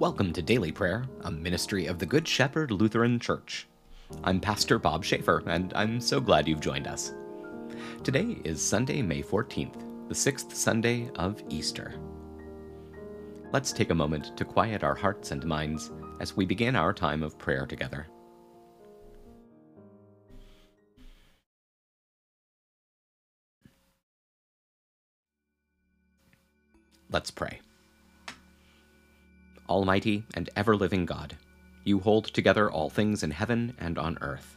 Welcome to Daily Prayer, a ministry of the Good Shepherd Lutheran Church. I'm Pastor Bob Schaefer, and I'm so glad you've joined us. Today is Sunday, May 14th, the sixth Sunday of Easter. Let's take a moment to quiet our hearts and minds as we begin our time of prayer together. Let's pray. Almighty and ever living God, you hold together all things in heaven and on earth.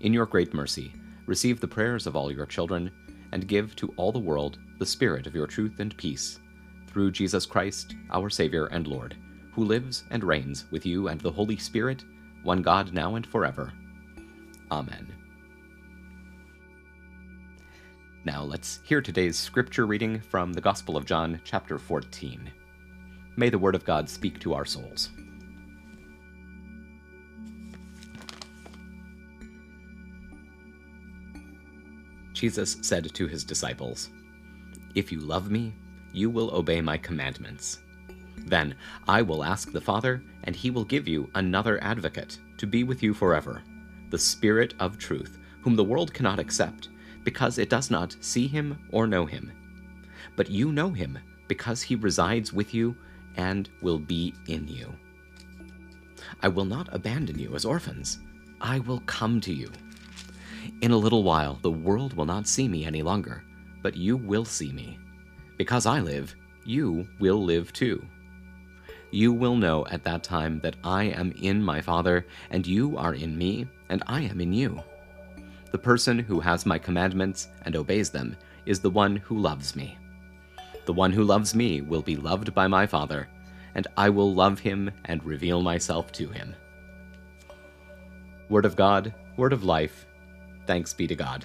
In your great mercy, receive the prayers of all your children, and give to all the world the spirit of your truth and peace, through Jesus Christ, our Savior and Lord, who lives and reigns with you and the Holy Spirit, one God now and forever. Amen. Now let's hear today's scripture reading from the Gospel of John, chapter 14. May the Word of God speak to our souls. Jesus said to his disciples, If you love me, you will obey my commandments. Then I will ask the Father, and he will give you another advocate to be with you forever, the Spirit of truth, whom the world cannot accept, because it does not see him or know him. But you know him, because he resides with you and will be in you. I will not abandon you as orphans. I will come to you. In a little while, the world will not see me any longer, but you will see me. Because I live, you will live too. You will know at that time that I am in my Father, and you are in me, and I am in you. The person who has my commandments and obeys them is the one who loves me. The one who loves me will be loved by my Father, and I will love him and reveal myself to him. Word of God, word of life, thanks be to God.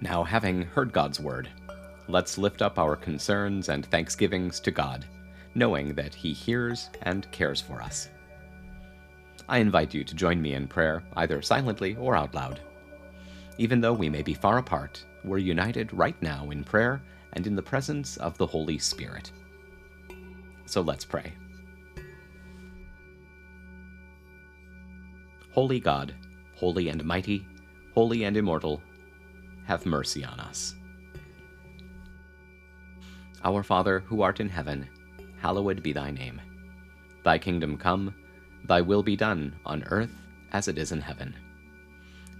Now, having heard God's word, let's lift up our concerns and thanksgivings to God, knowing that He hears and cares for us. I invite you to join me in prayer, either silently or out loud. Even though we may be far apart, we're united right now in prayer and in the presence of the Holy Spirit. So let's pray. Holy God, holy and mighty, holy and immortal, have mercy on us. Our Father, who art in heaven, hallowed be thy name. Thy kingdom come, thy will be done, on earth as it is in heaven.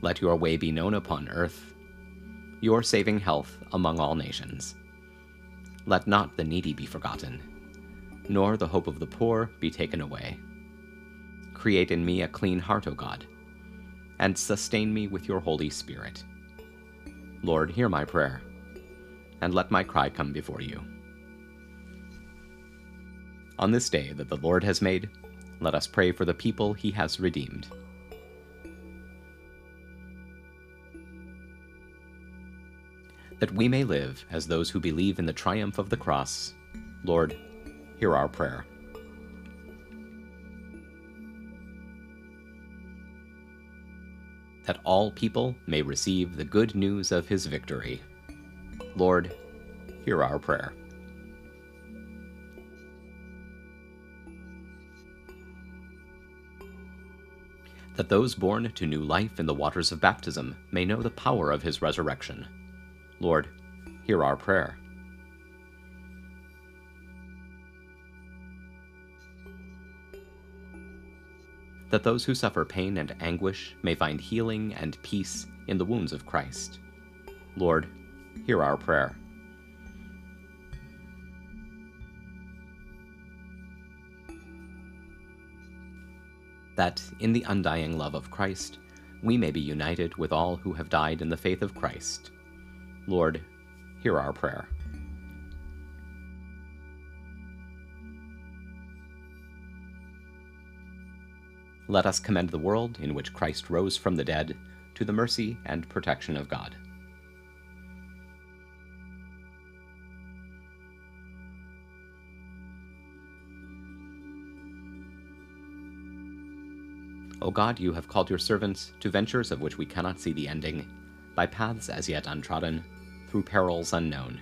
let your way be known upon earth, your saving health among all nations. Let not the needy be forgotten, nor the hope of the poor be taken away. Create in me a clean heart, O God, and sustain me with your Holy Spirit. Lord, hear my prayer, and let my cry come before you. On this day that the Lord has made, let us pray for the people he has redeemed. That we may live as those who believe in the triumph of the cross Lord, hear our prayer. That all people may receive the good news of his victory. Lord, hear our prayer. That those born to new life in the waters of baptism may know the power of his resurrection. Lord, hear our prayer. that those who suffer pain and anguish may find healing and peace in the wounds of Christ. Lord, hear our prayer. That, in the undying love of Christ, we may be united with all who have died in the faith of Christ. Lord, hear our prayer. let us commend the world in which Christ rose from the dead to the mercy and protection of God. O God, you have called your servants to ventures of which we cannot see the ending, by paths as yet untrodden, through perils unknown.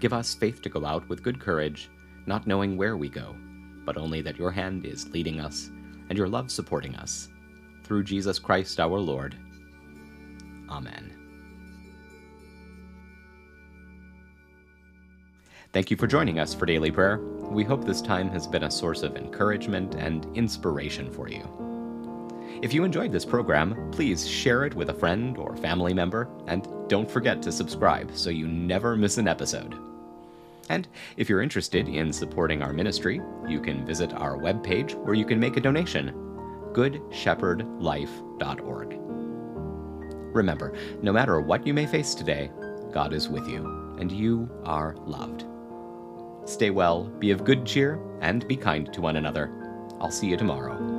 Give us faith to go out with good courage, not knowing where we go, but only that your hand is leading us and your love supporting us. Through Jesus Christ our Lord. Amen. Thank you for joining us for Daily Prayer. We hope this time has been a source of encouragement and inspiration for you. If you enjoyed this program, please share it with a friend or family member, and don't forget to subscribe so you never miss an episode. And if you're interested in supporting our ministry, you can visit our webpage where you can make a donation goodshepherdlife.org. Remember, no matter what you may face today, God is with you, and you are loved. Stay well, be of good cheer, and be kind to one another. I'll see you tomorrow.